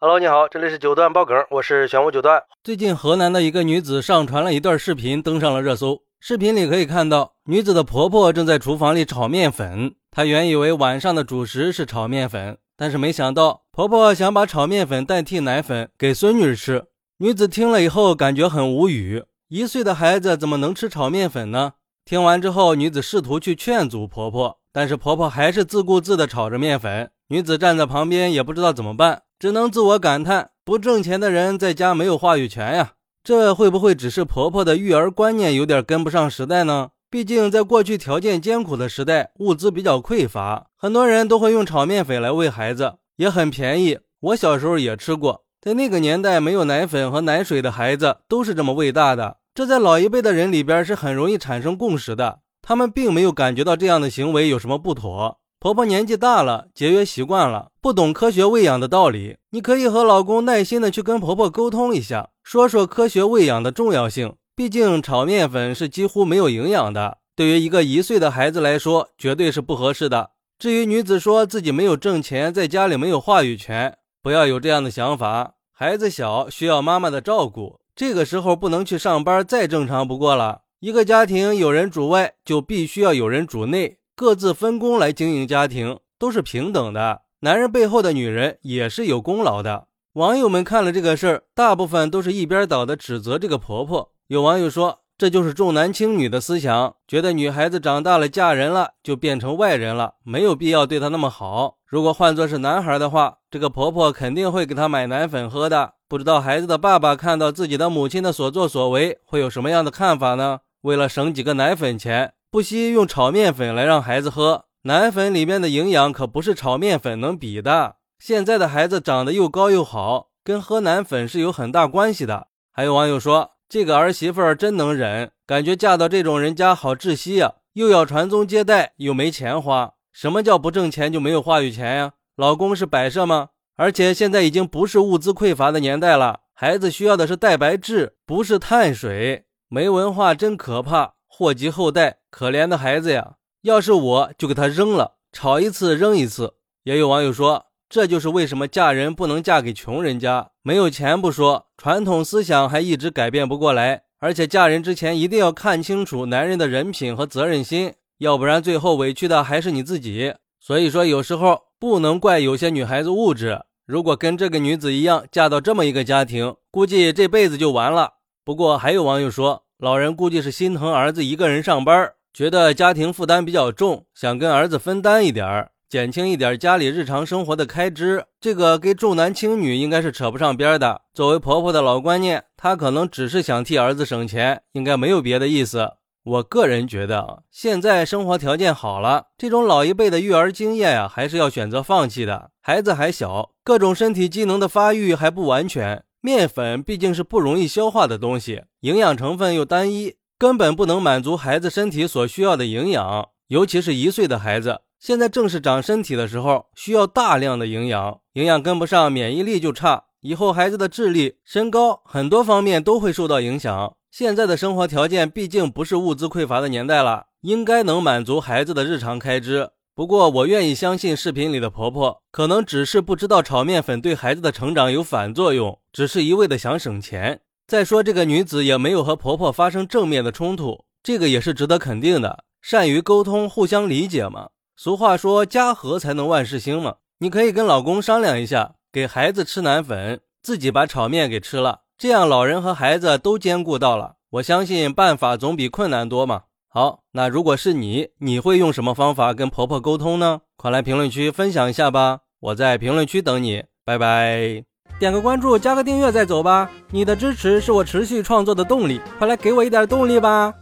Hello，你好，这里是九段爆梗，我是玄武九段。最近河南的一个女子上传了一段视频，登上了热搜。视频里可以看到，女子的婆婆正在厨房里炒面粉。她原以为晚上的主食是炒面粉，但是没想到婆婆想把炒面粉代替奶粉给孙女吃。女子听了以后感觉很无语，一岁的孩子怎么能吃炒面粉呢？听完之后，女子试图去劝阻婆婆，但是婆婆还是自顾自地炒着面粉。女子站在旁边也不知道怎么办。只能自我感叹：不挣钱的人在家没有话语权呀。这会不会只是婆婆的育儿观念有点跟不上时代呢？毕竟在过去条件艰苦的时代，物资比较匮乏，很多人都会用炒面粉来喂孩子，也很便宜。我小时候也吃过，在那个年代，没有奶粉和奶水的孩子都是这么喂大的。这在老一辈的人里边是很容易产生共识的，他们并没有感觉到这样的行为有什么不妥。婆婆年纪大了，节约习惯了，不懂科学喂养的道理。你可以和老公耐心的去跟婆婆沟通一下，说说科学喂养的重要性。毕竟炒面粉是几乎没有营养的，对于一个一岁的孩子来说，绝对是不合适的。至于女子说自己没有挣钱，在家里没有话语权，不要有这样的想法。孩子小，需要妈妈的照顾，这个时候不能去上班，再正常不过了。一个家庭有人主外，就必须要有人主内。各自分工来经营家庭，都是平等的。男人背后的女人也是有功劳的。网友们看了这个事儿，大部分都是一边倒的指责这个婆婆。有网友说，这就是重男轻女的思想，觉得女孩子长大了嫁人了就变成外人了，没有必要对她那么好。如果换作是男孩的话，这个婆婆肯定会给他买奶粉喝的。不知道孩子的爸爸看到自己的母亲的所作所为，会有什么样的看法呢？为了省几个奶粉钱。不惜用炒面粉来让孩子喝奶粉，里面的营养可不是炒面粉能比的。现在的孩子长得又高又好，跟喝奶粉是有很大关系的。还有网友说，这个儿媳妇儿真能忍，感觉嫁到这种人家好窒息呀，又要传宗接代，又没钱花。什么叫不挣钱就没有话语权呀？老公是摆设吗？而且现在已经不是物资匮乏的年代了，孩子需要的是蛋白质，不是碳水。没文化真可怕。祸及后代，可怜的孩子呀！要是我就给他扔了，吵一次扔一次。也有网友说，这就是为什么嫁人不能嫁给穷人家，没有钱不说，传统思想还一直改变不过来。而且嫁人之前一定要看清楚男人的人品和责任心，要不然最后委屈的还是你自己。所以说，有时候不能怪有些女孩子物质。如果跟这个女子一样，嫁到这么一个家庭，估计这辈子就完了。不过还有网友说。老人估计是心疼儿子一个人上班，觉得家庭负担比较重，想跟儿子分担一点儿，减轻一点家里日常生活的开支。这个跟重男轻女应该是扯不上边的。作为婆婆的老观念，她可能只是想替儿子省钱，应该没有别的意思。我个人觉得，现在生活条件好了，这种老一辈的育儿经验呀，还是要选择放弃的。孩子还小，各种身体机能的发育还不完全。面粉毕竟是不容易消化的东西，营养成分又单一，根本不能满足孩子身体所需要的营养。尤其是一岁的孩子，现在正是长身体的时候，需要大量的营养，营养跟不上，免疫力就差，以后孩子的智力、身高很多方面都会受到影响。现在的生活条件毕竟不是物资匮乏的年代了，应该能满足孩子的日常开支。不过，我愿意相信视频里的婆婆可能只是不知道炒面粉对孩子的成长有反作用，只是一味的想省钱。再说，这个女子也没有和婆婆发生正面的冲突，这个也是值得肯定的。善于沟通，互相理解嘛。俗话说，家和才能万事兴嘛。你可以跟老公商量一下，给孩子吃奶粉，自己把炒面给吃了，这样老人和孩子都兼顾到了。我相信办法总比困难多嘛。好，那如果是你，你会用什么方法跟婆婆沟通呢？快来评论区分享一下吧！我在评论区等你，拜拜！点个关注，加个订阅再走吧！你的支持是我持续创作的动力，快来给我一点动力吧！